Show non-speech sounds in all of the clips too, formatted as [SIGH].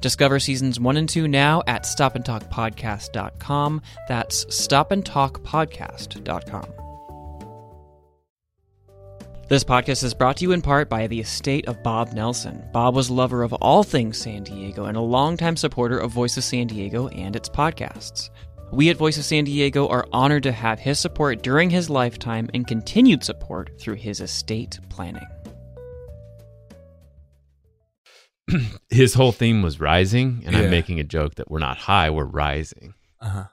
Discover seasons one and two now at stopandtalkpodcast.com. That's stopandtalkpodcast.com. This podcast is brought to you in part by the estate of Bob Nelson. Bob was a lover of all things San Diego and a longtime supporter of Voice of San Diego and its podcasts. We at Voice of San Diego are honored to have his support during his lifetime and continued support through his estate planning. [CLEARS THROAT] his whole theme was rising, and Yeah. I'm making a joke that we're not high, we're rising. Uh-huh.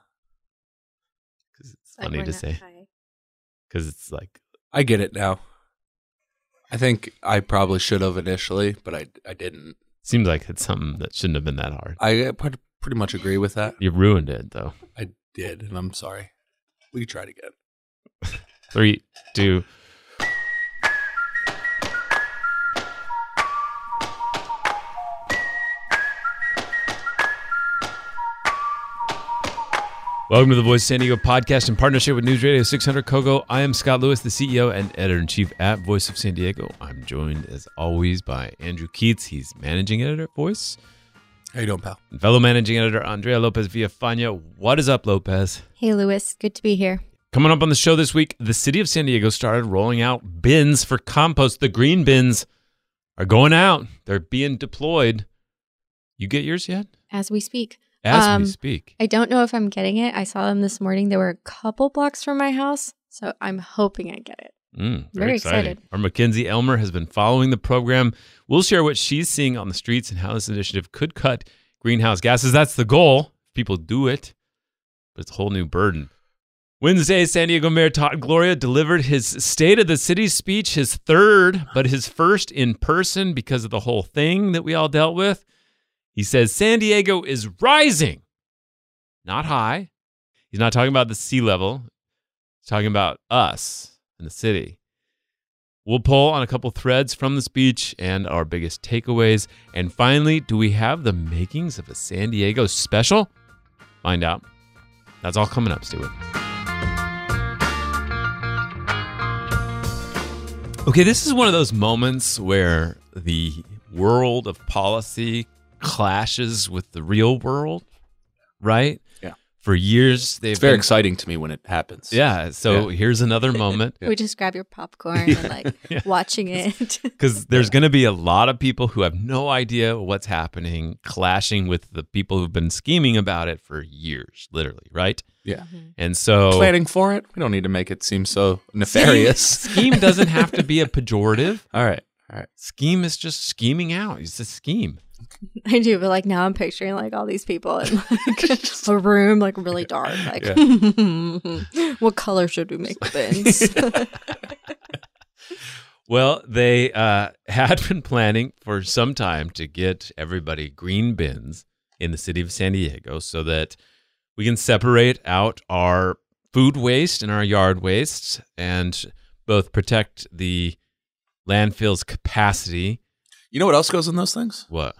Because it's Like, funny to say. Because it's like, I get it now. I think I probably should have initially, but I I didn't. seems like it's something that shouldn't have been that hard. I uh, pretty much agree with that. You ruined it, though. I did, and I'm sorry. We can try it again. [LAUGHS] Three, two. Welcome to the Voice San Diego podcast in partnership with News Radio 600 KOGO. I am Scott Lewis, the CEO and editor in chief at Voice of San Diego. I'm joined as always by Andrew Keatts. He's managing editor at Voice. How you doing, pal? And fellow managing editor Andrea Lopez Villafana. What is up, Lopez? Hey, Lewis. Good to be here. Coming up on the show this week, the city of San Diego started rolling out bins for compost. The green bins are going out, they're being deployed. You get yours yet? As we speak. As Um, we speak. I don't know if I'm getting it. I saw them this morning. They were a couple blocks from my house. So I'm hoping I get it. Mm, very exciting. excited. Our Mackenzie Elmer has been following the program. We'll share what she's seeing on the streets and how this initiative could cut greenhouse gases. That's the goal. People do it, but it's a whole new burden. Wednesday, San Diego Mayor Todd Gloria delivered his State of the City speech, his third, but his first in person because of the whole thing that we all dealt with. He says San Diego is rising, not high. He's not talking about the sea level. He's talking about us and the city. We'll pull on a couple threads from the speech and our biggest takeaways. And finally, do we have the makings of a San Diego special? Find out. That's all coming up. Stay. Okay, this is one of those moments where the world of policy clashes with the real world, right? Yeah. For years, they've It's very been- exciting to me when it happens. Yeah. So Yeah. here's another [LAUGHS] moment. Yeah. We just grab your popcorn and like [LAUGHS] Yeah. watching it. because [LAUGHS] there's going to be a lot of people who have no idea what's happening, clashing with the people who've been scheming about it for years, literally, right? Yeah. Mm-hmm. And so, Planning for it. We don't need to make it seem so nefarious. scheme doesn't have to be a pejorative. All right. All right. Scheme is just scheming out. It's a scheme. [LAUGHS] I do, but like now I'm picturing like all these people in [LAUGHS] like [LAUGHS] a room, like really dark. Like, what color should we make the bins? Well, they uh, had been planning for some time to get everybody green bins in the city of San Diego so that we can separate out our food waste and our yard waste and both protect the landfill's capacity. You know what else goes in those things? What?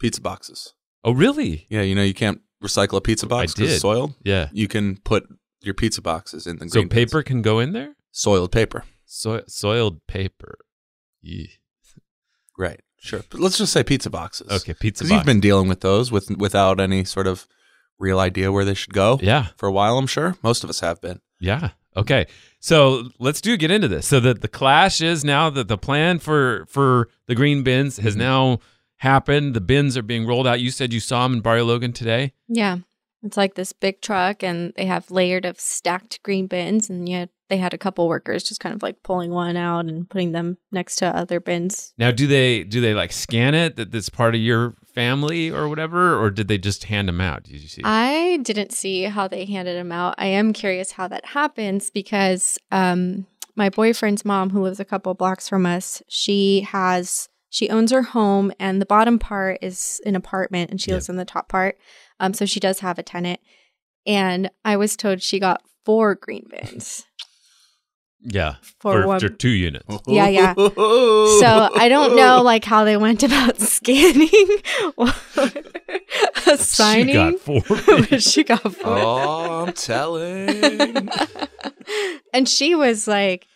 Pizza boxes. Oh, really? Yeah, you know you can't recycle a pizza box because did. it's soiled. Yeah. You can put your pizza boxes in the So green bins. paper can go in there? soiled paper. So- soiled paper. Yee. Right. Sure. But let's just say pizza boxes. Okay, pizza Because box. you've been dealing with those with without any sort of real idea where they should go yeah. for a while. I'm sure most of us have been. Yeah. Okay. So let's do get into this. So that the clash is now that the plan for for the green bins has mm-hmm. now happened. The bins are being rolled out. You said you saw them in Barrio Logan today. yeah. It's like this big truck and they have layered of stacked green bins and yet they had a couple workers just kind of like pulling one out and putting them next to other bins. Now, do they do they like scan it that this part of your family or whatever, or did they just hand them out? Did you see? I didn't see how they handed them out. I am curious how that happens because um, my boyfriend's mom, who lives a couple blocks from us, she has she owns her home, and the bottom part is an apartment, and she Yep. lives in the top part. Um, so she does have a tenant. and I was told she got four green bins Yeah. for For, one. for two units. Yeah, yeah. So I don't know like how they went about [LAUGHS] scanning, assigning. [LAUGHS] She got four. [LAUGHS] but she got four. Oh, I'm telling. and she was like,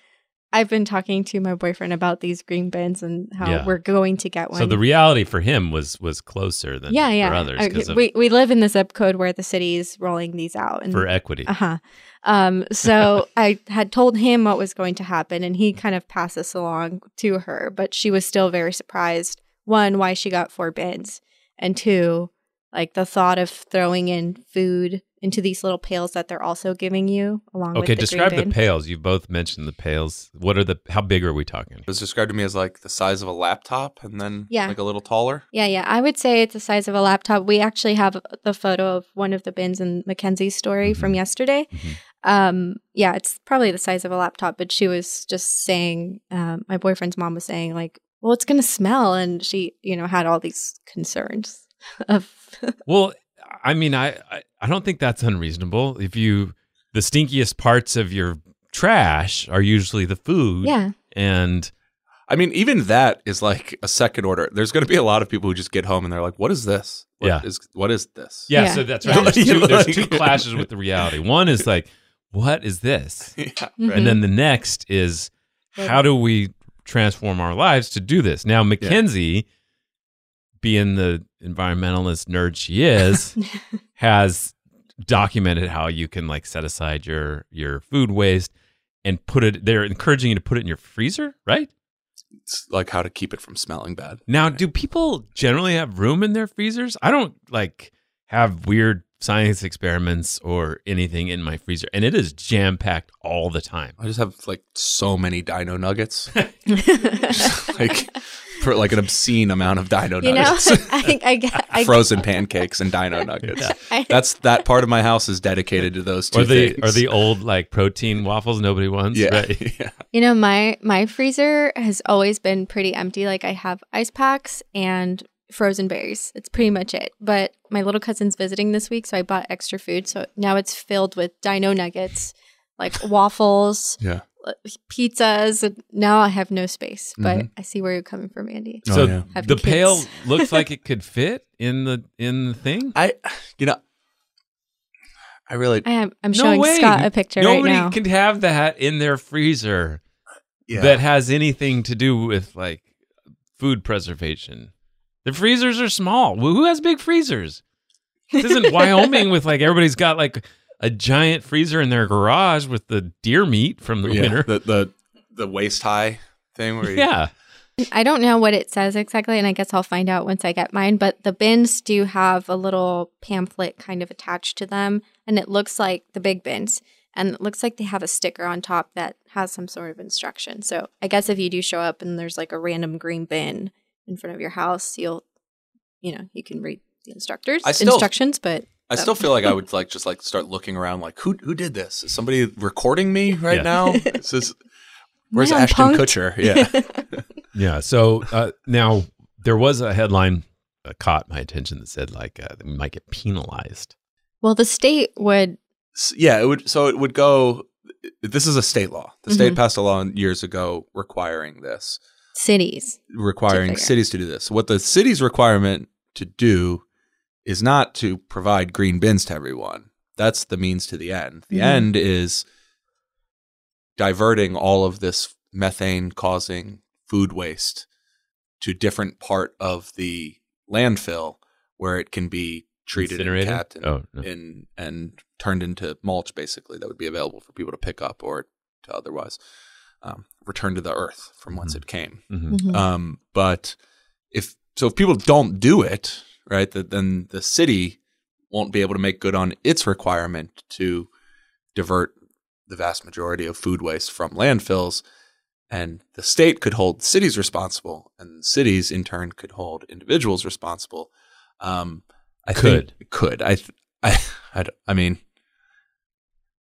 I've been talking to my boyfriend about these green bins and how Yeah. we're going to get one. so the reality for him was was closer than yeah, yeah. for others I- we we live in the zip code where the city is rolling these out, and for equity. uh huh. Um, so [LAUGHS] I had told him what was going to happen, and he kind of passed this along to her, but she was still very surprised. One, why she got four bins, and two, like the thought of throwing in food into these little pails that they're also giving you along Okay, the describe green the pails. You both mentioned the pails. What are the? How big are we talking? It was described to me as like the size of a laptop and then Yeah. like a little taller. Yeah, yeah. I would say it's the size of a laptop. We actually have the photo of one of the bins in Mackenzie's story from Mhm. yesterday. Mhm. Um, yeah, it's probably the size of a laptop, but she was just saying, um, my boyfriend's mom was saying, like, well, it's going to smell. And she, you know, had all these concerns [LAUGHS] of, Well, I mean, I, I I don't think that's unreasonable. If you the stinkiest parts of your trash are usually the food. yeah. And I mean, even that is like a second order. There's going to be a lot of people who just get home and they're like, "What is this? What Yeah. is what is this?" yeah, Yeah. so that's Yeah. right. There's, [LAUGHS] two, there's two [LAUGHS] clashes with the reality. One is like, what is this? [LAUGHS] Yeah. Mhm. And then the next is how do we transform our lives to do this? Now, Mackenzie, being the environmentalist nerd she is, [LAUGHS] has documented how you can like set aside your your food waste and put it they're encouraging you to put it in your freezer, right? It's like how to keep it from smelling bad. Now, do people generally have room in their freezers? I don't like have weird science experiments or anything in my freezer, and it is jam packed all the time. I just have like so many dino nuggets, [LAUGHS] [LAUGHS] like for like an obscene amount of dino you know, nuggets. [LAUGHS] I think I get, I, Frozen pancakes and dino nuggets. I, That's that part of my house is dedicated to those two Or the things. or the old like protein waffles nobody wants. yeah, Right? yeah. You know, my my freezer has always been pretty empty. Like I have ice packs and frozen berries. It's pretty much it. But my little cousin's visiting this week, so I bought extra food. So now it's filled with dino nuggets, like [LAUGHS] waffles, Yeah. pizzas. And now I have no space. But Mhm. I see where you're coming from, Andy. Oh, so yeah. The kids. pail [LAUGHS] looks like it could fit in the in the thing. I, you know, I really, I am I'm No showing way. Scott a picture Nobody right now. can have that in their freezer yeah. that has anything to do with like food preservation. The freezers are small. Who who has big freezers? This isn't Wyoming with like everybody's got like a giant freezer in their garage with the deer meat from the yeah, winter. the the the waist high thing where you, Yeah. I don't know what it says exactly, and I guess I'll find out once I get mine. But the bins do have a little pamphlet kind of attached to them, and it looks like the big bins. And it looks like they have a sticker on top that has some sort of instruction. So I guess if you do show up and there's like a random green bin in front of your house, you'll, you know, you can read the instructors I still- instructions. But I still feel like I would [LAUGHS] like just like start looking around like who who did this? Is somebody recording me right Yeah. now? [LAUGHS] This where's Man, Ashton punked. Kutcher? [LAUGHS] Yeah. Yeah. So uh, now there was a headline that caught my attention that said like uh, we might get penalized. well, the state would. S- yeah, it would so it would go this is a state law. The state Mhm. passed a law years ago requiring this. Cities. requiring figure. cities to do this. What the city's requirement to do is not to provide green bins to everyone. That's the means to the end. The Mhm. end is diverting all of this methane causing food waste to different part of the landfill where it can be treated and Incinerated? capped and, Oh, no. and and turned into mulch basically that would be available for people to pick up or to otherwise um, return to the earth from whence Mhm. it came. Mhm. Mhm. Um, but if so, if people don't do it, right, that then the city won't be able to make good on its requirement to divert the vast majority of food waste from landfills, and the state could hold cities responsible, and cities in turn could hold individuals responsible. Um, I Could. think could I, th- I, [LAUGHS] I, d- I mean.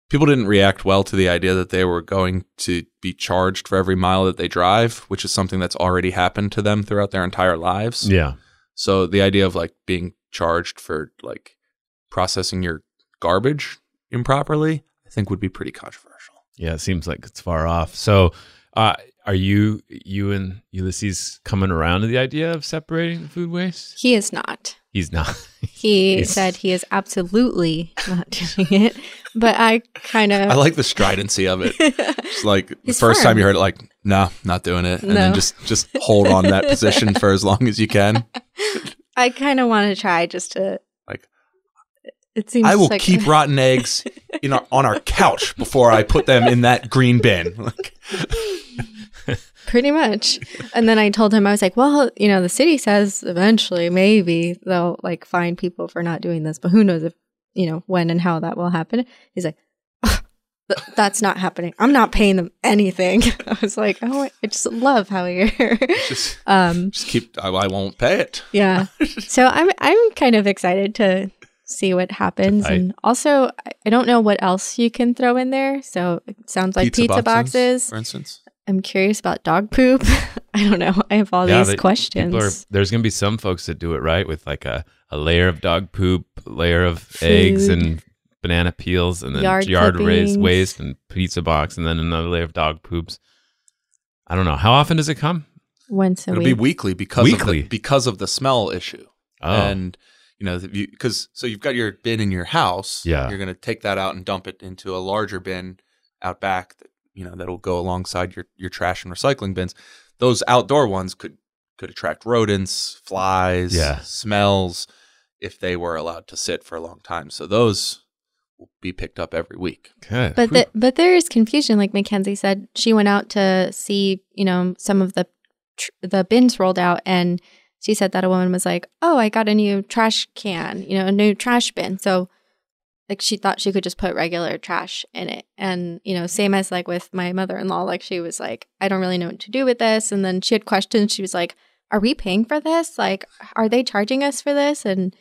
People didn't react well to the idea that they were going to be charged for every mile that they drive, which is something that's already happened to them throughout their entire lives. Yeah. So the idea of like being charged for like processing your garbage improperly, I think would be pretty controversial. Yeah, it seems like it's far off. So, uh, are you you and Ulysses coming around to the idea of separating the food waste? He is not. He's not. [LAUGHS] He He's- said he is absolutely not doing it. But I kind of. I like the stridency of it. [LAUGHS] It's like the first firm. time you heard it, like, nah, not doing it, and then just just hold on that position for as long as you can. [LAUGHS] I kind of want to try just to. Like, It seems. I will like, keep rotten eggs in our, on our couch before I put them in that green bin. Like, [LAUGHS] Pretty much. And then I told him, I was like, well, you know, the city says eventually maybe they'll like fine people for not doing this, but who knows if, you know, when and how that will happen. He's like, "Ugh, that's not happening. I'm not paying them anything. [LAUGHS] I was like, oh, I just love how you're. just [LAUGHS] um, just keep. I, I won't pay it. yeah. So I'm I'm kind of excited to see what happens, Tight. and also I- I don't know what else you can throw in there. So it sounds like pizza, boxes. for instance. I'm curious about dog poop. [LAUGHS] I don't know. I have all Yeah, these questions. Are, there's going to be some folks that do it right with like a, a layer of dog poop, layer of eggs and banana peels, and then Yard yard, raised waste and pizza box, and then another layer of dog poops. I don't know. How often does it come? Once a week. It'll be weekly because Weekly? of the, because of the smell issue. Oh, and you know because so you've got your bin in your house Yeah. you're going to take that out and dump it into a larger bin out back that you know that'll go alongside your your trash and recycling bins those outdoor ones could could attract rodents flies Yeah. smells if they were allowed to sit for a long time so those will be picked up every week okay. But the, but there is confusion. Like Mackenzie said, she went out to see you know some of the tr- the bins rolled out, and she said that a woman was like, "Oh, I got a new trash can, you know, a new trash bin." So like she thought she could just put regular trash in it, and you know, same as like with my mother in law. Like she was like, "I don't really know what to do with this," and then she had questions. She was like, "Are we paying for this? Like, are they charging us for this?" And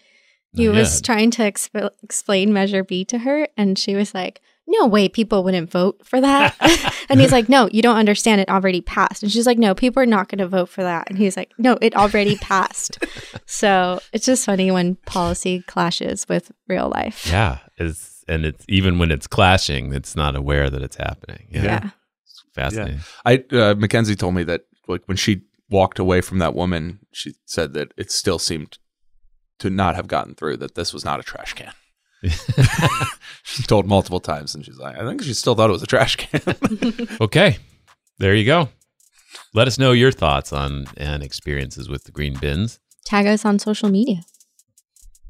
he oh, Not was trying to exp- explain Measure B to her, and she was like, "No way, people wouldn't vote for that." [LAUGHS] [LAUGHS] and he's like, "No, you don't understand. It already passed." And she's like, "No, people are not going to vote for that." And he's like, "No, it already [LAUGHS] passed." so it's just funny when policy clashes with real life. yeah, it's and it's even when it's clashing, it's not aware that it's happening. Yeah, Yeah. It's fascinating. i uh, mackenzie told me that like when she walked away from that woman she said that it still seemed to not have gotten through that this was not a trash can she [LAUGHS] told multiple times and she's like i think she still thought it was a trash can [LAUGHS] Okay, there you go. Let us know your thoughts on and experiences with the green bins. Tag us on social media.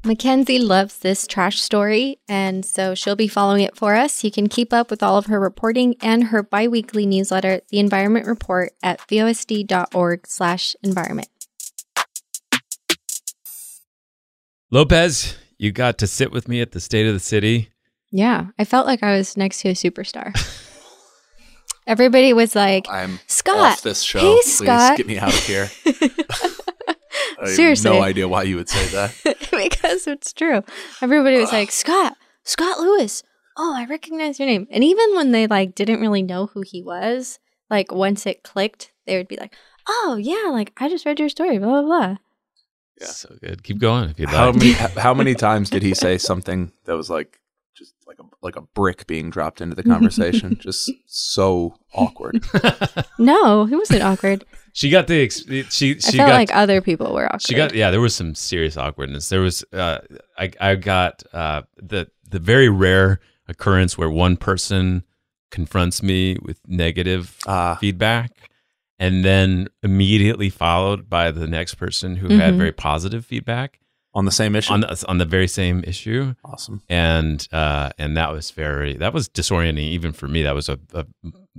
Mackenzie loves this trash story, and so she'll be following it for us. You can keep up with all of her reporting and her biweekly newsletter, The Environment Report, at vosd.org slash environment. Lopez, you got to sit with me at the State of the City. Yeah, I felt like I was next to a superstar. Everybody was like, I'm Scott, off this show. hey, Please Scott. get me out of here. [LAUGHS] I Seriously. have no idea why you would say that. [LAUGHS] because it's true. Everybody was like, Scott, Scott Lewis. Oh, I recognize your name. And even when they like didn't really know who he was, like once it clicked, they would be like, Oh yeah, like I just read your story, blah blah blah. Yeah. So good. Keep going if you'd How like. many [LAUGHS] how many times did he say something that was like just like a like a brick being dropped into the conversation? [LAUGHS] just so awkward. [LAUGHS] No, he wasn't awkward. she got the ex- she I she felt got like other people were awkward. she got yeah there was some serious awkwardness there was uh i i got uh the the very rare occurrence where one person confronts me with negative Ah, feedback and then immediately followed by the next person who had Mhm. very positive feedback on the same issue. on the, on the very same issue awesome. and uh and that was very that was disorienting even for me that was a, a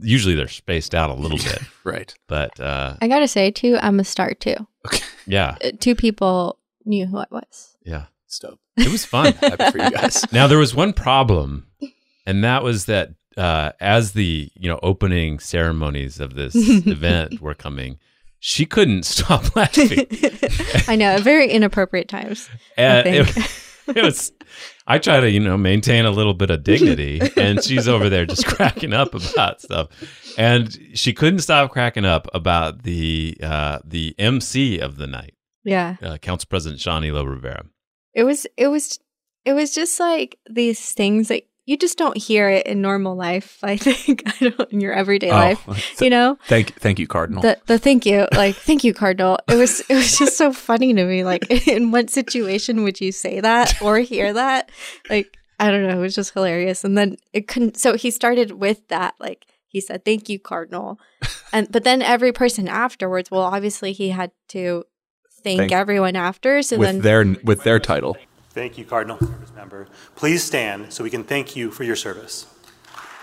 usually they're spaced out a little bit [LAUGHS] Right. but uh I gotta say too, I'm a star too. okay yeah Uh, Two people knew who I was. yeah Stoked. it was fun [LAUGHS] Happy for you guys. Now there was one problem, and that was that uh, as the you know opening ceremonies of this [LAUGHS] event were coming, she couldn't [LAUGHS] stop laughing, [LAUGHS] I know, very inappropriate times. and it, it was. I try to you know maintain a little bit of dignity, and she's over there just cracking up about stuff, and she couldn't stop cracking up about the uh, the MC of the night, Yeah. uh, Council President Sean Elo-Rivera. It was it was it was just like these things that you just don't hear it in normal life. I think [LAUGHS] I don't in your everyday Oh, life. You know, thank thank you, Cardinal. the the thank you, like thank you, Cardinal. It was it was just so funny to me. Like, [LAUGHS] in what situation would you say that or hear that? Like, I don't know. It was just hilarious. And then it couldn't. So he started with that. Like he said, "Thank you, Cardinal," and but then every person afterwards. Well, obviously he had to thank, Thank- everyone after. So with then their with their title. Thank you, Cardinal Service Member. Please stand so we can thank you for your service.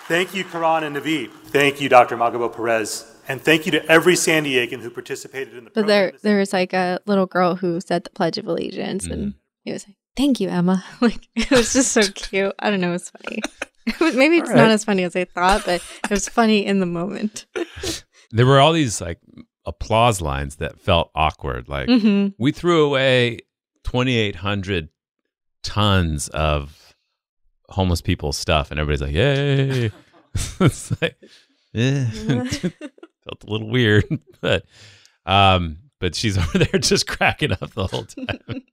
Thank you, Karan and Naveed. Thank you, Dr. Magabo Perez. And thank you to every San Diegan who participated in the But program. there, there was like a little girl who said the Pledge of Allegiance, and he was like, "Thank you, Emma." [LAUGHS] Like it was just so [LAUGHS] cute. I don't know. It was funny. It was, [LAUGHS] maybe it's All not as funny as I thought, but it was funny in the moment. There were all these like applause lines that felt awkward. Like hmm we threw away 2,800 tons of homeless people's stuff, and everybody's like, "Yay!" [LAUGHS] [LAUGHS] it's like, eh, [LAUGHS] felt a little weird, but um, but she's over there just cracking up the whole time.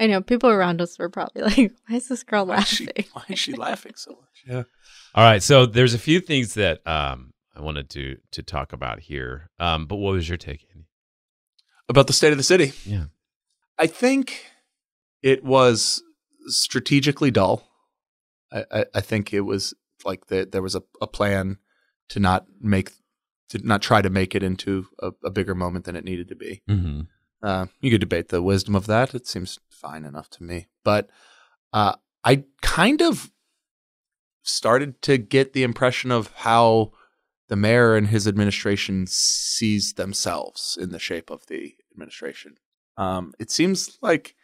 I know people around us were probably like, "Why is this girl Why is, she, laughing?" why is she laughing so much? Yeah. All right, so there's a few things that um I wanted to to talk about here. Um, but what was your take, Andy? About the state of the city. Yeah. I think it was strategically dull. I, I, I think it was like the, there was a, a plan to not make to not try to make it into a, a bigger moment than it needed to be. Mm-hmm. Uh, you could debate the wisdom of that. It seems fine enough to me. But uh, I kind of started to get the impression of how the mayor and his administration sees themselves in the shape of the administration. Um, it seems like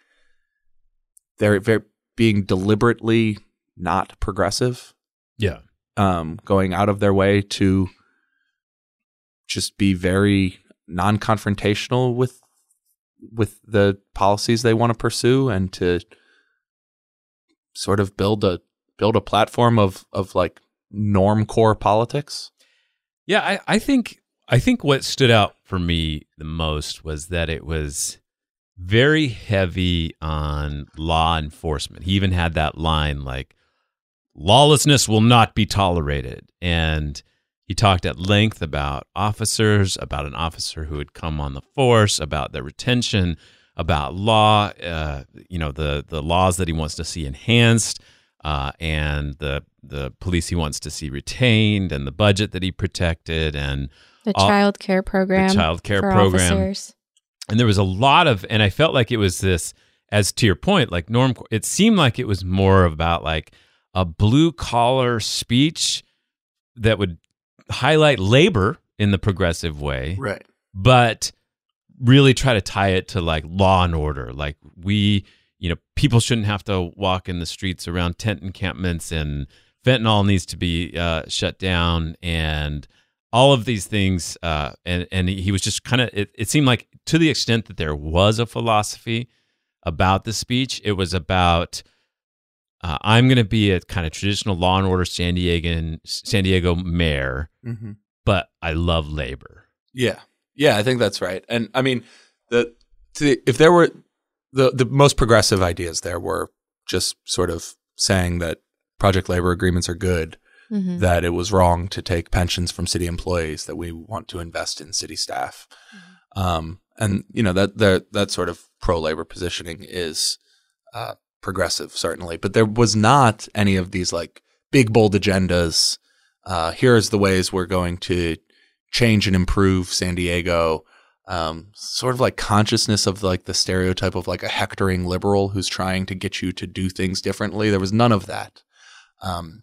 they're very being deliberately not progressive Yeah. um, going out of their way to just be very non-confrontational with with the policies they want to pursue and to sort of build a build a platform of of like norm core politics. Yeah, I, I think I think what stood out for me the most was that it was very heavy on law enforcement. He even had that line like lawlessness will not be tolerated. And he talked at length about officers, about an officer who had come on the force, about their retention, about law, uh, you know, the the laws that he wants to see enhanced, uh, and the the police he wants to see retained, and the budget that he protected, and The all- child care program. the child care program. Officers. And there was a lot of and i felt like it was this as to your point like norm it seemed like it was more about like a blue collar speech that would highlight labor in the progressive way Right. but really try to tie it to like law and order like we you know people shouldn't have to walk in the streets around tent encampments and fentanyl needs to be uh, shut down and all of these things uh, and and he was just kind of it, it seemed like to the extent that there was a philosophy about the speech it was about uh, i'm going to be a kind of traditional law and order san diego san diego mayor Mm-hmm. but i love labor Yeah, yeah, I think that's right. And I mean, the, to the if there were the the most progressive ideas, there were just sort of saying that project labor agreements are good, Mhm. that it was wrong to take pensions from city employees, that we want to invest in city staff, um, and you know that that that sort of pro labor positioning is uh, progressive, certainly. But there was not any of these like big bold agendas. Uh, here's the ways we're going to change and improve San Diego. Um, sort of like consciousness of like the stereotype of like a hectoring liberal who's trying to get you to do things differently. There was none of that. Um,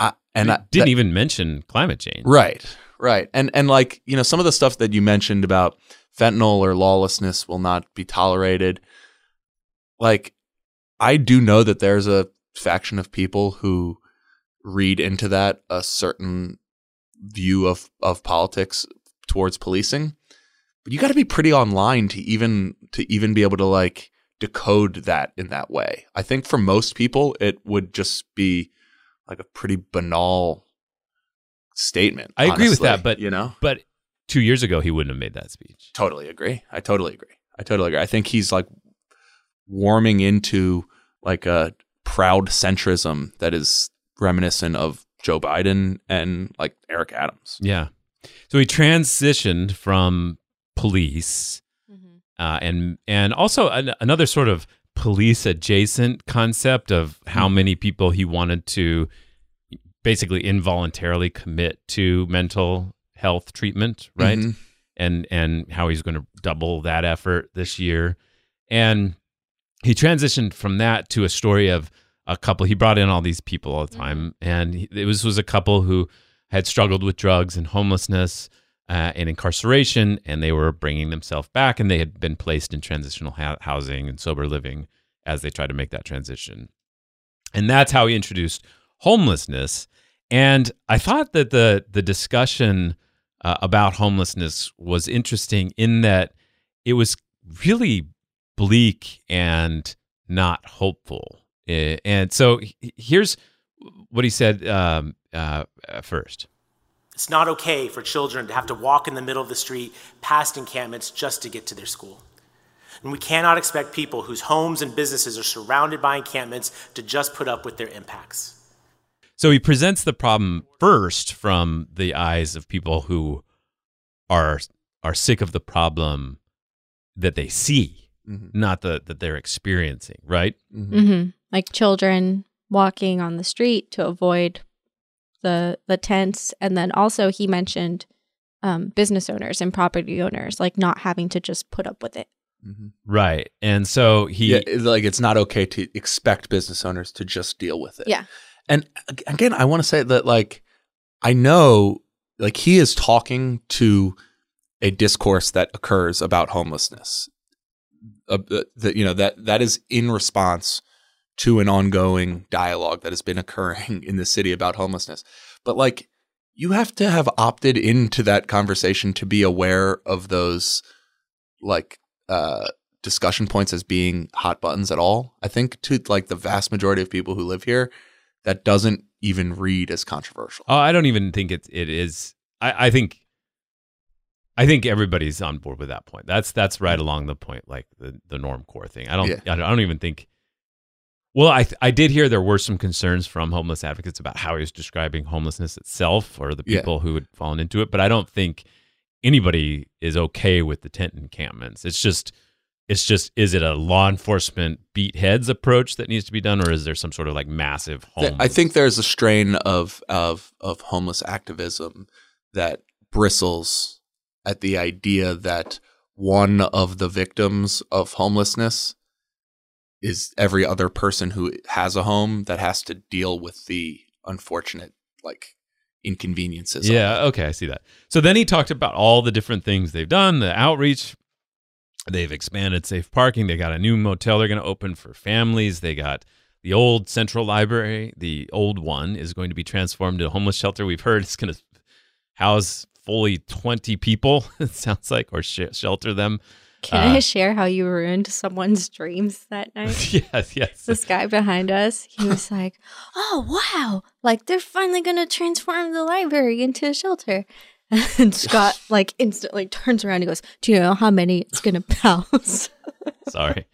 I, and I, didn't that- even mention climate change Right, right, and and like you know some of the stuff that you mentioned about fentanyl or lawlessness will not be tolerated. Like, I do know that there's a faction of people who read into that a certain view of of politics towards policing, but you got to be pretty online to even to even be able to like decode that in that way. I think for most people, it would just be like a pretty banal statement. I agree with that, but- you know, but two years ago he wouldn't have made that speech totally agree. I totally agree. I totally agree. I think he's like warming into like a proud centrism that is reminiscent of Joe Biden and like Eric Adams. Yeah. So he transitioned from police Mm-hmm. uh, and and also an, another sort of police adjacent concept of how many people he wanted to basically involuntarily commit to mental health treatment, right? Mhm. And and how he's going to double that effort this year. And he transitioned from that to a story of a couple. He brought in all these people all the time, and he, it was was a couple who had struggled with drugs and homelessness uh, and incarceration, and they were bringing themselves back, and they had been placed in transitional ha- housing and sober living as they tried to make that transition. And that's how he introduced homelessness. And I thought that the the discussion uh, about homelessness was interesting in that it was really bleak and not hopeful. Eh, And so here's what he said um, uh, first. It's not okay for children to have to walk in the middle of the street past encampments just to get to their school. And we cannot expect people whose homes and businesses are surrounded by encampments to just put up with their impacts. So he presents the problem first from the eyes of people who are are sick of the problem that they see, Mhm. not the that they're experiencing, right? mm-hmm Like children walking on the street to avoid the the tents, and then also he mentioned um, business owners and property owners like not having to just put up with it. Mhm. Right. And so he yeah, like it's not okay to expect business owners to just deal with it. Yeah. And again, I want to say that like I know like he is talking to a discourse that occurs about homelessness. Uh, that you know that that is in response to an ongoing dialogue that has been occurring [LAUGHS] in the city about homelessness. But like you have to have opted into that conversation to be aware of those like uh discussion points as being hot buttons at all. I think to like the vast majority of people who live here, that doesn't even read as controversial. Oh, I don't even think it it is. I, I think I think everybody's on board with that point. That's that's right along the point, like the the norm core thing. I don't Yeah. I don't, I don't even think. Well, I th- I did hear there were some concerns from homeless advocates about how he was describing homelessness itself or the Yeah. people who had fallen into it, but I don't think anybody is okay with the tent encampments. It's just it's just is it a law enforcement beat heads approach that needs to be done or is there some sort of like massive Th- home I think there's a strain of of of homeless activism that bristles at the idea that one of the victims of homelessness is every other person who has a home that has to deal with the unfortunate like inconveniences. Yeah, okay, I see that. So then he talked about all the different things they've done, the outreach. They've expanded safe parking. They got a new motel they're going to open for families. They got the old central library. The old one is going to be transformed into a homeless shelter. We've heard it's going to house fully 20 people, [LAUGHS] it sounds like, or sh- shelter them. Can Uh, I share how you ruined someone's dreams that [LAUGHS] night? yes, yes. this guy behind us, he was like, "Oh wow! Like they're finally gonna transform the library into a shelter." [LAUGHS] And Scott [LAUGHS] like instantly turns around and goes, "Do you know how many it's gonna bounce?" Sorry.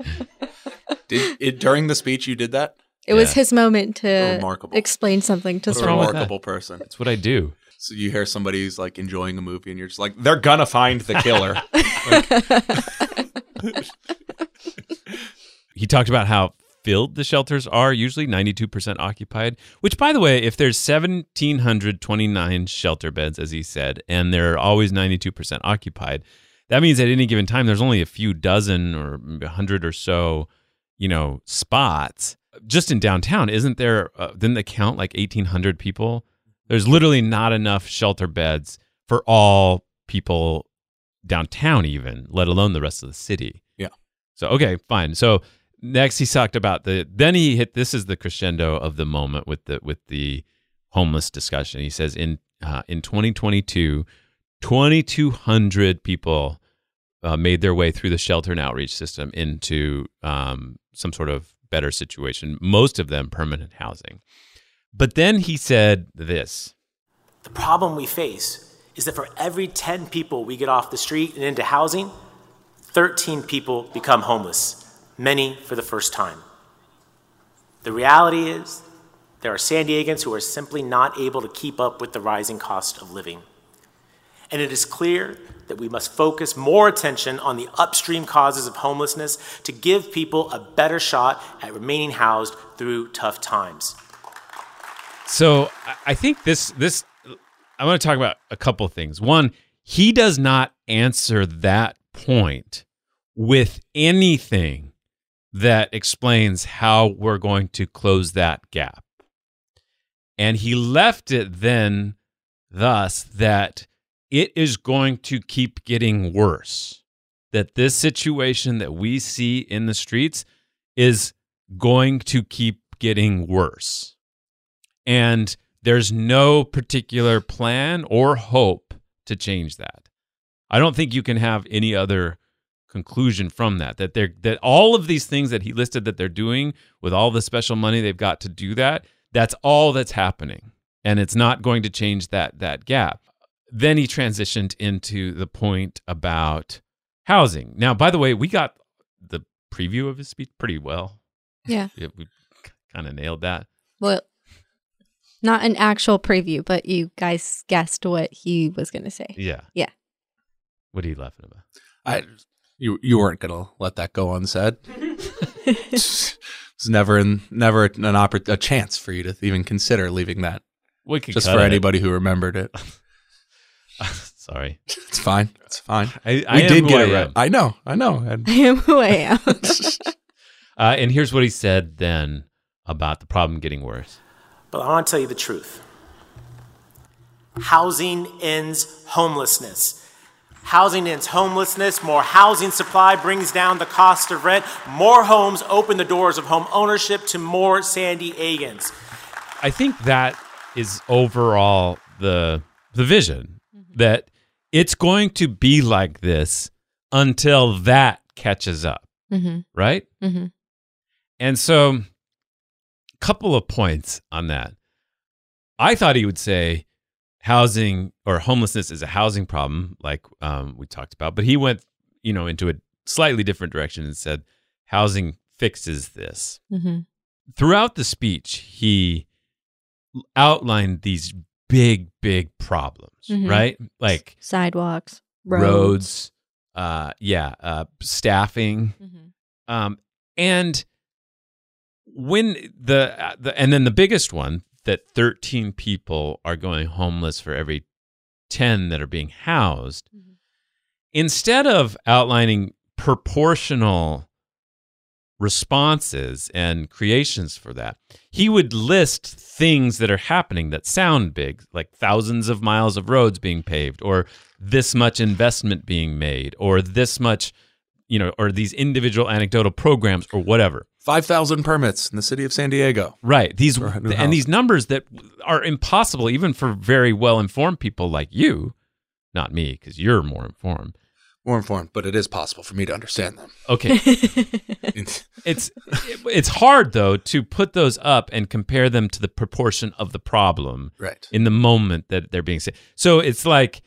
Did it during the speech you did that? It was his moment to explain something to What a wrong with someone. remarkable person. It's what I do. So you hear somebody who's like enjoying a movie and you're just like, they're gonna find the killer. [LAUGHS] he talked about how filled the shelters are, usually 92% occupied, which, by the way, if there's 1,729 shelter beds, as he said, and they're always 92% occupied, that means at any given time, there's only a few dozen or a hundred or so, you know, spots. Just in downtown, isn't there, uh, didn't they count like 1,800 people? There's literally not enough shelter beds for all people downtown, even, let alone the rest of the city. Yeah. So, okay, fine. So, next he talked about the then he hit this is the crescendo of the moment with the with the homeless discussion he says in uh, in 2022 2200 people uh, made their way through the shelter and outreach system into um, some sort of better situation most of them permanent housing but then he said this The problem we face is that for every 10 people we get off the street and into housing, 13 people become homeless, many for the first time. The reality is, there are San Diegans who are simply not able to keep up with the rising cost of living. And it is clear that we must focus more attention on the upstream causes of homelessness to give people a better shot at remaining housed through tough times. So I- think this this I want to talk about a couple things. One, he does not answer that point with anything that explains how we're going to close that gap. And he left it then thus that it is going to keep getting worse. That this situation that we see in the streets is going to keep getting worse. And there's no particular plan or hope to change that. I don't think you can have any other conclusion from that that they're that all of these things that he listed that they're doing with all the special money they've got to do that that's all that's happening. And it's not going to change that that gap. Then he transitioned into the point about housing. Now by the way we got the preview of his speech pretty well. Yeah. Yeah, we kind of nailed that. Well, not an actual preview, but you guys guessed what he was going to say. yeah Yeah. what are you laughing about I you you weren't gonna let that go unsaid. [LAUGHS] it's never in, never an oppor- a chance for you to even consider leaving that. we could Just cut for it. anybody who remembered it, [LAUGHS] sorry it's fine. It's fine. I, I we did get it right. I know. I know. And [LAUGHS] I am who I am. Uh, and here's what he said then about the problem getting worse. But I want to tell you the truth. Housing ends homelessness. Housing ends homelessness. More housing supply brings down the cost of rent. More homes open the doors of home ownership to more San Diegans. I think that is overall the the vision that it's going to be like this until that catches up, hmm right? hmm And so, a couple of points on that. I thought he would say housing or homelessness is a housing problem, like um, we talked about, but he went, you know, into a slightly different direction and said housing fixes this. hmm Throughout the speech, he outlined these big, big problems, Mhm. right? Like Sidewalks, roads, roads. uh, yeah, uh, staffing, Mhm. um, and when the, the and then the biggest one that 13 people are going homeless for every 10 that are being housed Mhm. instead of outlining proportional responses and creations for that he would list things that are happening that sound big like thousands of miles of roads being paved or this much investment being made or this much you know or these individual anecdotal programs or whatever five thousand permits in the city of San Diego. right these and house. these numbers that are impossible even for very well informed people like you not me because you're more informed More informed, but it is possible for me to understand them. okay [LAUGHS] it's it's hard though to put those up and compare them to the proportion of the problem right. in the moment that they're being said. So it's like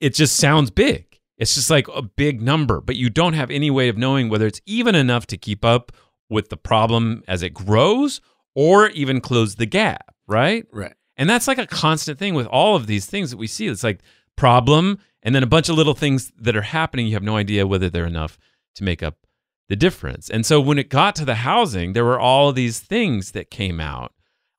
it just sounds big. It's just like a big number, but you don't have any way of knowing whether it's even enough to keep up with the problem as it grows or even close the gap, right? Right. And that's like a constant thing with all of these things that we see. It's like problem and then a bunch of little things that are happening. You have no idea whether they're enough to make up the difference. And so when it got to the housing, there were all of these things that came out,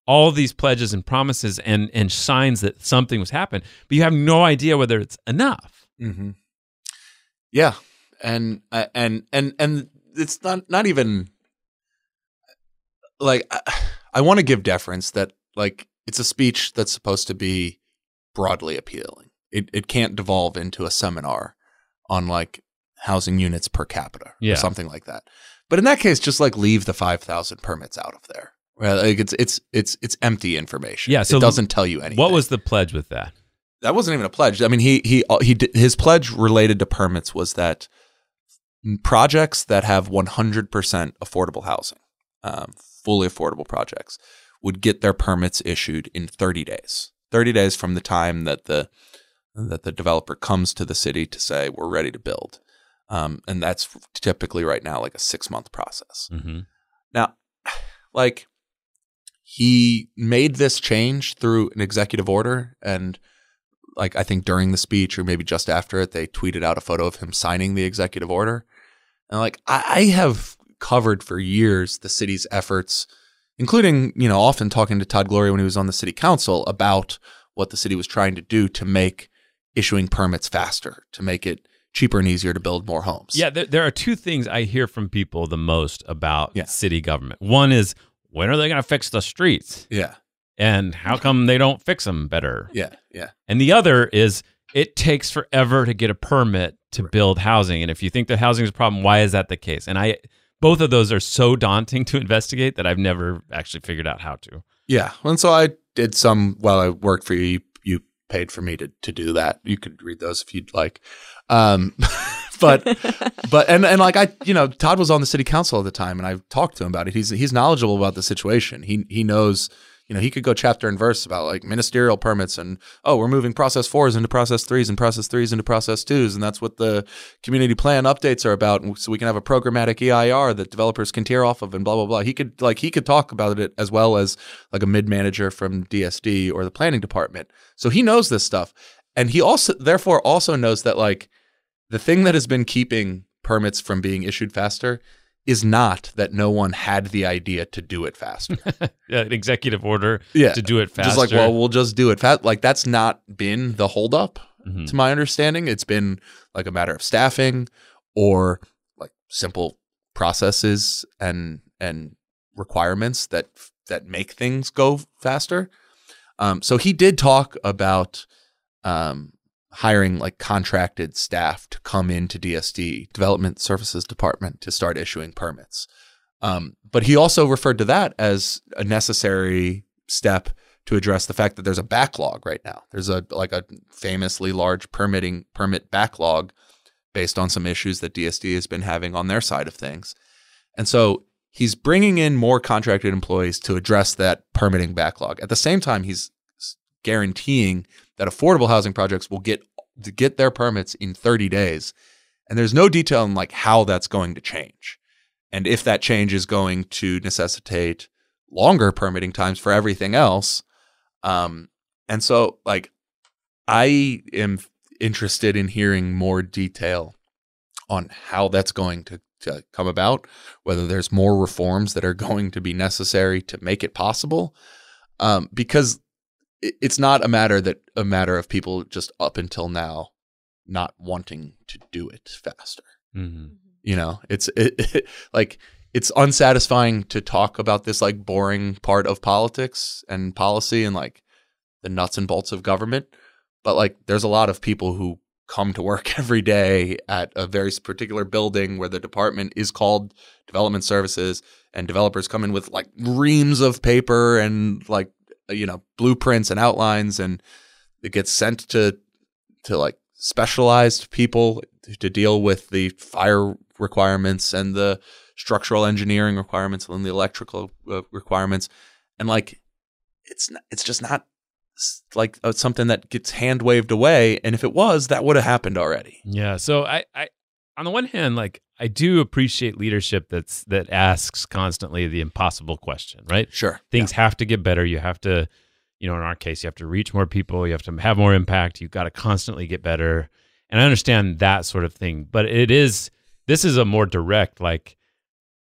all these pledges and promises and, and signs that something was happening, but you have no idea whether it's enough. Mm-hmm. Yeah, and uh, and and and it's not not even like I, I want to give deference that like it's a speech that's supposed to be broadly appealing. It it can't devolve into a seminar on like housing units per capita Yeah. or something like that. But in that case, just like leave the five thousand permits out of there. Well, like it's it's it's it's empty information. Yeah, so it doesn't tell you anything. What was the pledge with that? That wasn't even a pledge. I mean, he he he did, his pledge related to permits was that projects that have 100% affordable housing, um, fully affordable projects, would get their permits issued in 30 days. 30 days from the time that the that the developer comes to the city to say we're ready to build, um, and that's typically right now like a six month process. Mm-hmm. Now, like he made this change through an executive order and like I think during the speech or maybe just after it, they tweeted out a photo of him signing the executive order. And like I, I have covered for years the city's efforts, including, you know, often talking to Todd Gloria when he was on the city council about what the city was trying to do to make issuing permits faster, to make it cheaper and easier to build more homes. Yeah, there, there are two things I hear from people the most about Yeah. city government. One is when are they going to fix the streets, Yeah. And how come they don't fix them better? Yeah. Yeah. And the other is it takes forever to get a permit to build housing. And if you think that housing is a problem, why is that the case? And I both of those are so daunting to investigate that I've never actually figured out how to. Yeah. And so I did some while I worked for you. You, you paid for me to, to do that. You could read those if you'd like. Um, [LAUGHS] but, [LAUGHS] but, and, and like I, you know, Todd was on the city council at the time and I talked to him about it. He's, he's knowledgeable about the situation. He, he knows, you know, he could go chapter and verse about like ministerial permits and, oh, we're moving process fours into process threes and process threes into process twos. And that's what the community plan updates are about. So we can have a programmatic EIR that developers can tier off of and blah, blah, blah. He could like, he could talk about it as well as like a mid manager from DSD or the planning department. So he knows this stuff. And he also, therefore, also knows that like the thing that has been keeping permits from being issued faster is not that no one had the idea to do it faster. [LAUGHS] Yeah, an executive order Yeah. to do it faster. Just like, well, we'll just do it fast. Like that's not been the holdup, Mhm. to my understanding. It's been like a matter of staffing or like simple processes and and requirements that that make things go faster. Um, so he did talk about um, hiring like contracted staff to come into DSD Development Services Department to start issuing permits. Um, but he also referred to that as a necessary step to address the fact that there's a backlog right now. There's a like a famously large permitting permit backlog based on some issues that DSD has been having on their side of things. And so he's bringing in more contracted employees to address that permitting backlog. At the same time, he's guaranteeing that affordable housing projects will get get their permits in 30 days. And there's no detail on like how that's going to change. And if that change is going to necessitate longer permitting times for everything else. Um, and so like I am interested in hearing more detail on how that's going to, to come about, whether there's more reforms that are going to be necessary to make it possible. Um, because it's not a matter that a matter of people just up until now not wanting to do it faster. Mhm. You know, it's it, [LAUGHS] it, like it's unsatisfying to talk about this like boring part of politics and policy and like the nuts and bolts of government. But like, there's a lot of people who come to work [LAUGHS] every day at a very particular building where the department is called development services and developers come in with like reams of paper and like you know blueprints and outlines and it gets sent to to like specialized people to deal with the fire requirements and the structural engineering requirements and the electrical uh, requirements and like it's not, it's just not like uh, something that gets hand waved away and if it was that would have happened already Yeah. So I, I, on the one hand, like I do appreciate leadership that's that asks constantly the impossible question, right? sure Things have to get better. You have to, you know, in our case, you have to reach more people. You have to have more impact. You've got to constantly get better. And I understand that sort of thing, but it is this is a more direct, like,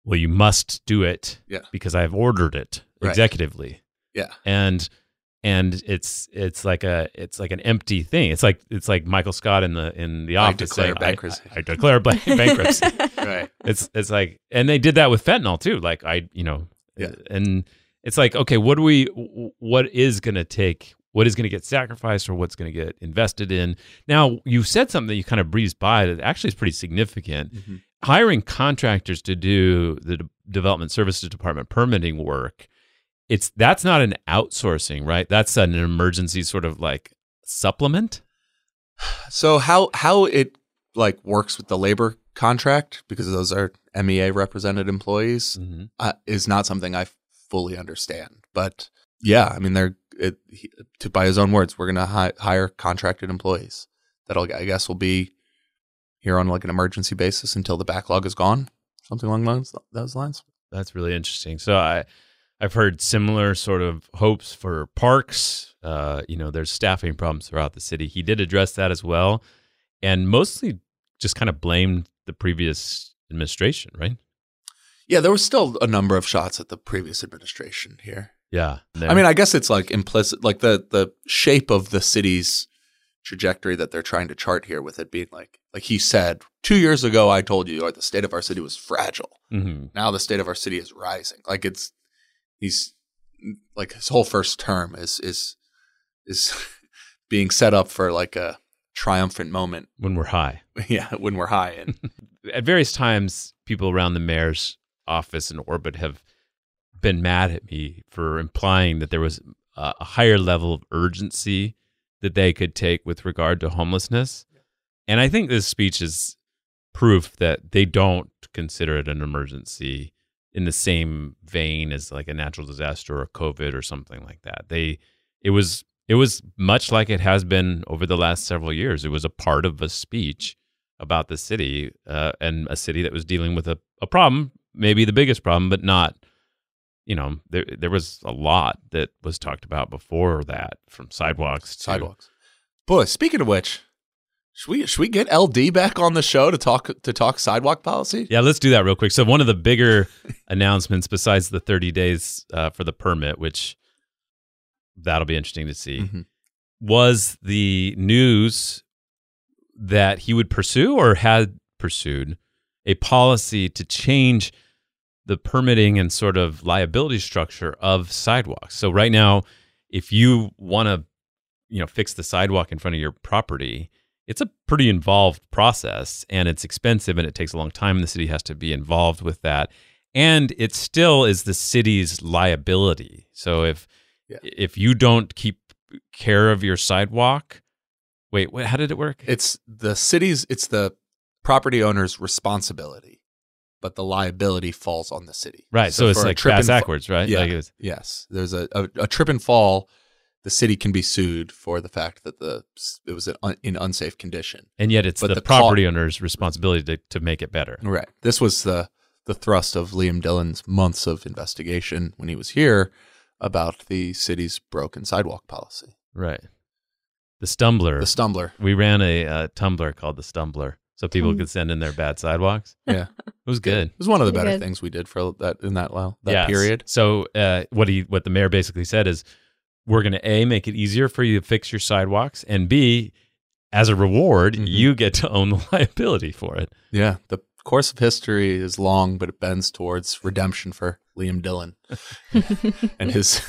well, you must do it Yeah. because I've ordered it Right. executively yeah and and it's it's like a it's like an empty thing. It's like it's like Michael Scott in the in the I office declare saying, bankruptcy. I, I declare ban- [LAUGHS] bankruptcy. right It's it's like, and they did that with fentanyl too. Like I, you know, Yeah. and it's like, okay, what do we, what is going to take, what is going to get sacrificed, or what's going to get invested in? Now, you said something that you kind of breezed by that actually is pretty significant. Mhm. Hiring contractors to do the de- development services department permitting work. It's that's not an outsourcing, right? That's an emergency sort of like supplement. So how how it like works with the labor contract because those are MEA represented employees Mm-hmm. uh, is not something I fully understand. But yeah, I mean they're it, he, to by his own words, we're going to hi- hire contracted employees that'll I guess will be here on like an emergency basis until the backlog is gone, something along those those lines. That's really interesting. So I, I've heard similar sort of hopes for parks. Uh, you know, there's staffing problems throughout the city. He did address that as well, and mostly just kind of blamed the previous administration, right? Yeah, there was still a number of shots at the previous administration here. Yeah. I mean, I guess it's like implicit, like the the shape of the city's trajectory that they're trying to chart here, with it being like, like he said two years ago, I told you, or the state of our city was fragile. hmm Now the state of our city is rising. Like it's he's like his whole first term is is is [LAUGHS] being set up for like a triumphant moment. when we're high. [LAUGHS] Yeah, when we're high and [LAUGHS] At various times, people around the mayor's office and orbit have been mad at me for implying that there was a a higher level of urgency that they could take with regard to homelessness. And I think this speech is proof that they don't consider it an emergency in the same vein as like a natural disaster or COVID or something like that. They it was it was much like it has been over the last several years. It was a part of a speech about the city uh, and a city that was dealing with a, a problem, maybe the biggest problem, but not. You know, there there was a lot that was talked about before that, from sidewalks to sidewalks. Boy, speaking of which, should we should we get LD back on the show to talk to talk sidewalk policy? Yeah, let's do that real quick. So one of the bigger [LAUGHS] announcements, besides the 30 days uh, for the permit, which that'll be interesting to see, Mhm. was the news that he would pursue or had pursued a policy to change the permitting and sort of liability structure of sidewalks. So right now, if you want to, you know, fix the sidewalk in front of your property, it's a pretty involved process and it's expensive and it takes a long time. and The city has to be involved with that. And it still is the city's liability. So if Yeah. if you don't keep care of your sidewalk, wait, what, how did it work? It's the city's it's the property owner's responsibility, but the liability falls on the city. right. So, it's like trip backwards, right? Yeah. Like it was, Yes, there's a, a a trip and fall. The city can be sued for the fact that the it was in, un, in unsafe condition. and yet it's But the, the co- property owner's responsibility to, to make it better. Right. This was the the thrust of Liam Dillon's months of investigation when he was here about the city's broken sidewalk policy. Right. The Stumbler. The stumbler. we ran a uh, Tumblr called the Stumbler, so people Hmm. could send in their bad sidewalks. Yeah. [LAUGHS] It was good. It was one of the better good. things we did for that in that well, that Yes. period. So uh, what he what the mayor basically said is, we're going to a make it easier for you to fix your sidewalks, and b, as a reward, Mhm. you get to own the [LAUGHS] liability for it. Yeah. The course of history is long, but it bends towards redemption for Liam Dillon [LAUGHS] and his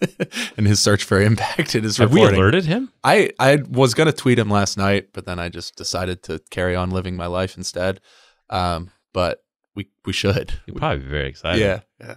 [LAUGHS] and his search for impact in his Have we alerted him? I, I was gonna tweet him last night, but then I just decided to carry on living my life instead. Um, but we we should. He'd probably be very excited. Yeah, yeah.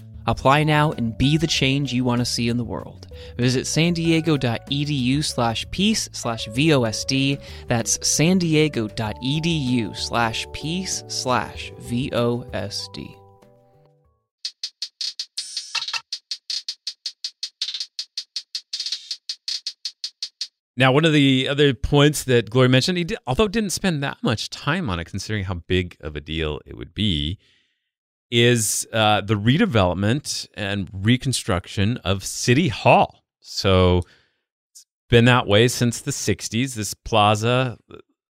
Apply now and be the change you want to see in the world. Visit san diego.edu slash peace slash VOSD. That's san diego.edu slash peace slash VOSD. Now, one of the other points that Gloria mentioned, he did, although didn't spend that much time on it, considering how big of a deal it would be, is uh, the redevelopment and reconstruction of City Hall. So it's been that way since the 60s. This plaza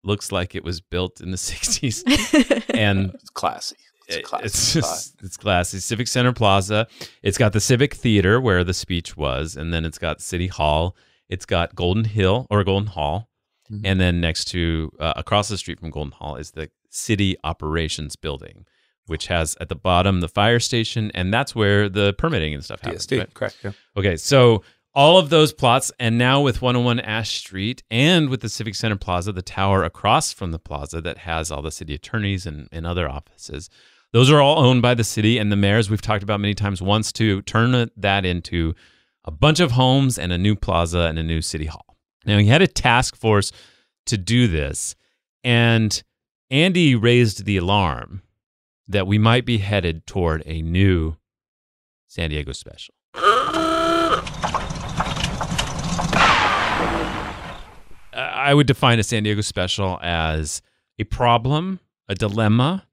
looks like it was built in the [LAUGHS] 60s. [LAUGHS] and It's classy. It's classy. it's just it's classy. Civic Center Plaza. It's got the Civic Theater where the speech was, and then it's got City Hall. It's got Golden Hill or Golden Hall, Mhm. and then next to uh, across the street from Golden Hall is the City Operations Building, which has at the bottom the fire station, and that's where the permitting and stuff happens. PSD, right? correct. Yeah. Okay, so all of those plots, and now with 101 Ash Street and with the Civic Center Plaza, the tower across from the plaza that has all the city attorneys and, and other offices, those are all owned by the city. And the mayor, as we've talked about many times, wants to turn that into a bunch of homes and a new plaza and a new city hall. Now, he had a task force to do this, and Andy raised the alarm that we might be headed toward a new San Diego special. I would define a San Diego special as a problem, a dilemma,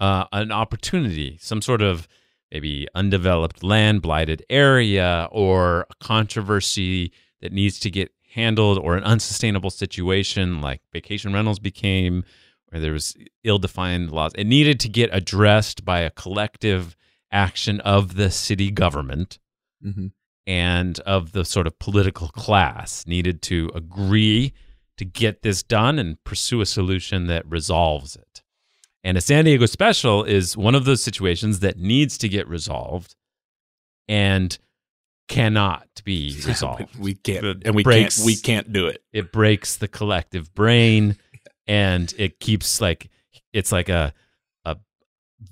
uh, an opportunity, some sort of maybe undeveloped land, blighted area, or a controversy that needs to get handled, or an unsustainable situation like vacation rentals became, where there was ill-defined laws. It needed to get addressed by a collective action of the city government Mhm. and of the sort of political class needed to agree to get this done and pursue a solution that resolves it. And a San Diego special is one of those situations that needs to get resolved and cannot be resolved. [LAUGHS] we can't, and we breaks- can't. We can't do it. it breaks the collective brain and it keeps like it's like a a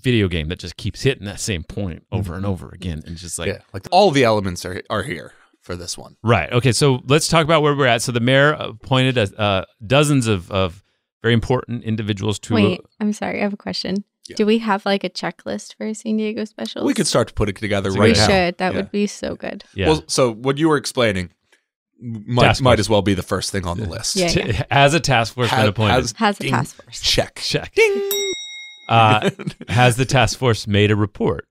video game that just keeps hitting that same point over and over again and just like yeah, like all the elements are are here for this one. Right. Okay. So let's talk about where we're at. So the mayor appointed uh, uh, dozens of, of very important individuals to. Wait, I'm sorry. I have a question. Yeah. Do we have like a checklist for San Diego specials? We could start to put it together It's right We now. We should. That Yeah. would be so good. yeah. Well, so what you were explaining might, might as well be the first thing on the list. Yeah. T- [LAUGHS] As a task force been Has- appointed. has- Has a Ding. task force. Check. Check. Ding. Uh, [LAUGHS] has the task force made a report,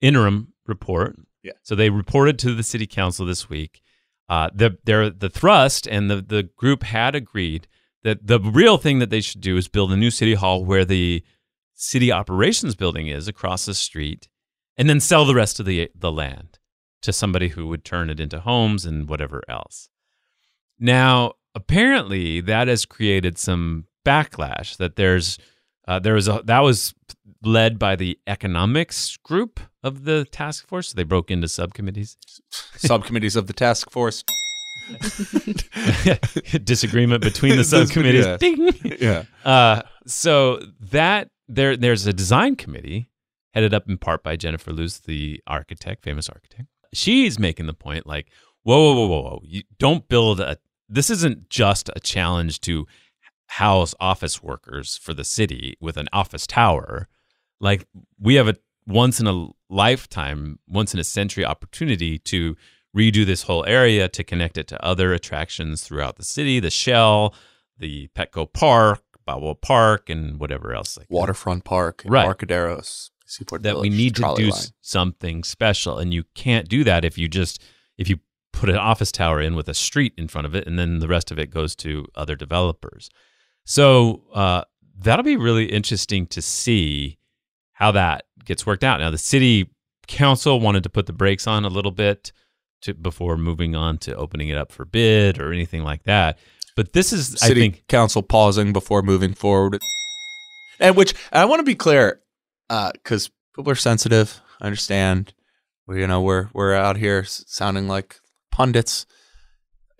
interim report? Yeah. So they reported to the city council this week. Uh, the their the thrust and the the group had agreed that the real thing that they should do is build a new city hall where the city operations building is across the street, and then sell the rest of the the land to somebody who would turn it into homes and whatever else. Now, apparently, that has created some backlash. That there's uh, there was a that was led by the economics group of the task force. So they broke into subcommittees. Subcommittees of the task force. [LAUGHS] Disagreement between the [LAUGHS] subcommittees. yeah. Ding. Yeah. Uh, so that there there's a design committee headed up in part by Jennifer Luce, the architect, famous architect. She's making the point like, whoa, whoa, whoa, whoa, whoa. You don't build a this isn't just a challenge to house office workers for the city with an office tower. Like we have a once in a lifetime, once in a century opportunity to redo this whole area to connect it to other attractions throughout the city, the Shell, the Petco Park, Balboa Park, and whatever else. Like Waterfront Park, Right. Embarcaderos, Seaport that we need to do line. something special and you can't do that if you just if you put an office tower in with a street in front of it and then the rest of it goes to other developers so uh, that'll be really interesting to see how that gets worked out now the city council wanted to put the brakes on a little bit to before moving on to opening it up for bid or anything like that but this is City i think council pausing before moving forward. And which I want to be clear, because people are sensitive. I understand. We, you know, we're we're out here sounding like pundits.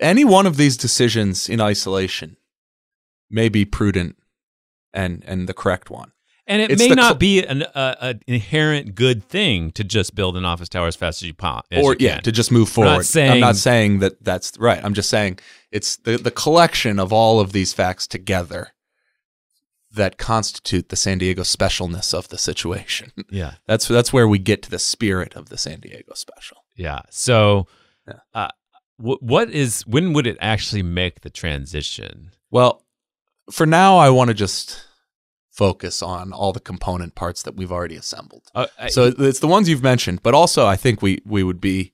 Any one of these decisions in isolation may be prudent and and the correct one. And it It's may not cl- be an uh, an inherent good thing to just build an office tower as fast as you, po- as or you yeah, can. to just move We're not forward. I'm not saying that that's right. I'm just saying it's the the collection of all of these facts together that constitute the San Diego specialness of the situation. [LAUGHS] yeah, That's that's where we get to the spirit of the San Diego special. yeah. So, Yeah. Uh, wh- what is when would it actually make the transition? Well, for now, I want to just focus on all the component parts that we've already assembled. Uh, I- So it's the ones you've mentioned, but also I think we we would be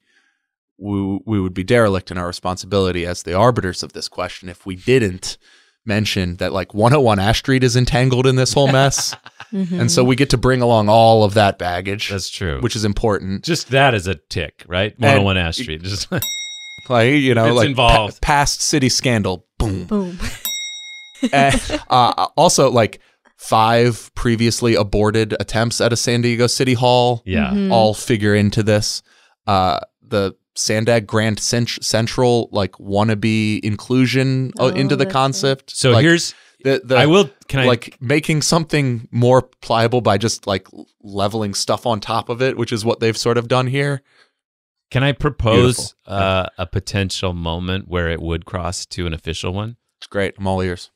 we, we would be derelict in our responsibility as the arbiters of this question if we didn't mention that like 101 Ash Street is entangled in this whole mess, Mhm. [LAUGHS] and so we get to bring along all of that baggage, that's true. which is important. just that is a tick, right? One hundred one Ash Street. Just [LAUGHS] Like you know, It's like involved. past city scandal, boom. Boom. [LAUGHS] and, uh, also like five previously aborted attempts at a San Diego City Hall yeah, Mhm. all figure into this. Uh, the Sandag Grand Cent- Central like wannabe inclusion uh, Oh, into the that's right. concept. So Like, here's the, the I will can I like making something more pliable by just like leveling stuff on top of it, which is what they've sort of done here. can I propose Beautiful. uh, a potential moment where it would cross to an official one? It's great. I'm all ears.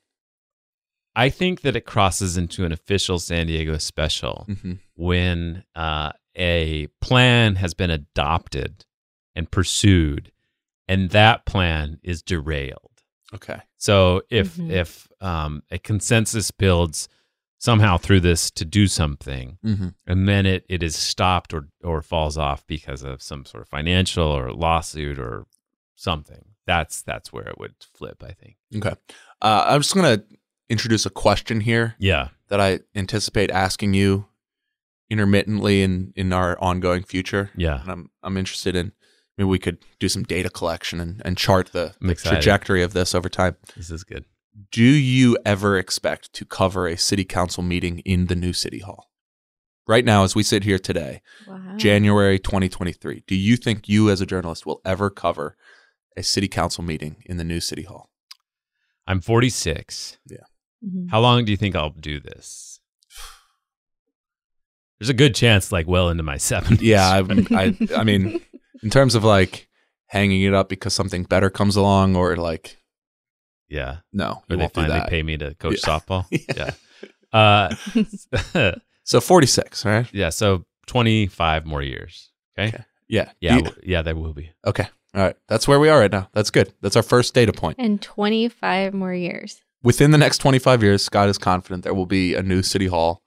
I think that it crosses into an official San Diego special hmm when uh, a plan has been adopted and pursued, and that plan is derailed. Okay. So if Mhm. if um, a consensus builds somehow through this to do something, hmm and then it, it is stopped or or falls off because of some sort of financial or lawsuit or something, that's that's where it would flip. I think. Okay. Uh, I'm just gonna introduce a question here Yeah. that I anticipate asking you intermittently in in our ongoing future. Yeah. and I'm I'm interested in maybe we could do some data collection and, and chart the, the trajectory of this over time. This is good. Do you ever expect to cover a city council meeting in the new city hall? Right now, as we sit here today, Wow. January 2023, do you think you as a journalist will ever cover a city council meeting in the new city hall? I'm 46. Mhm. How long do you think I'll do this? There's a good chance, like well into my 70s. Yeah, I, [LAUGHS] I, I mean, in terms of like hanging it up because something better comes along, or like, yeah. no, Or they won't finally pay me to coach Yeah. softball. [LAUGHS] Yeah. Yeah. Uh, [LAUGHS] So 46, right? yeah. So 25 more years. Okay. Okay. Yeah, Yeah. You- yeah, there will be. okay. All right. That's where we are right now. That's good. That's our first data point. And 25 more years. Within the next 25 years, Scott is confident there will be a new city hall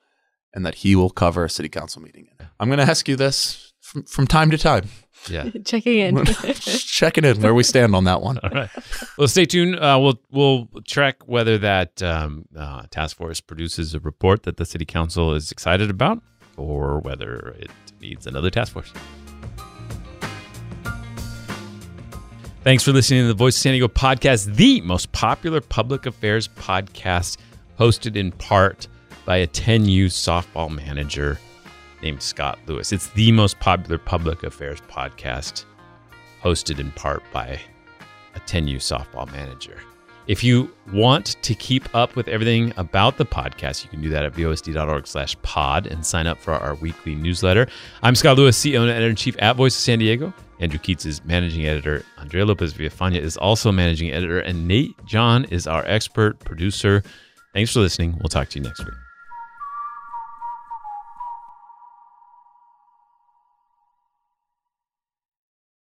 and that he will cover a city council meeting. I'm going to ask you this from, from time to time. Yeah. [LAUGHS] Checking in. [LAUGHS] Checking in where we stand on that one. All right. Well, stay tuned. Uh, we'll we'll track whether that um, uh, task force produces a report that the city council is excited about, or whether it needs another task force. Thanks for listening to the Voice of San Diego podcast, the most popular public affairs podcast, hosted in part by a 10U softball manager named Scott Lewis. It's the most popular public affairs podcast hosted in part by a 10U softball manager. If you want to keep up with everything about the podcast, you can do that at vosd.org slash pod and sign up for our weekly newsletter. I'm Scott Lewis, CEO and editor-in-chief at Voice of San Diego. Andrew Keatts is managing editor. Andrea Lopez Villafana is also managing editor. And Nate John is our expert producer. Thanks for listening. We'll talk to you next week.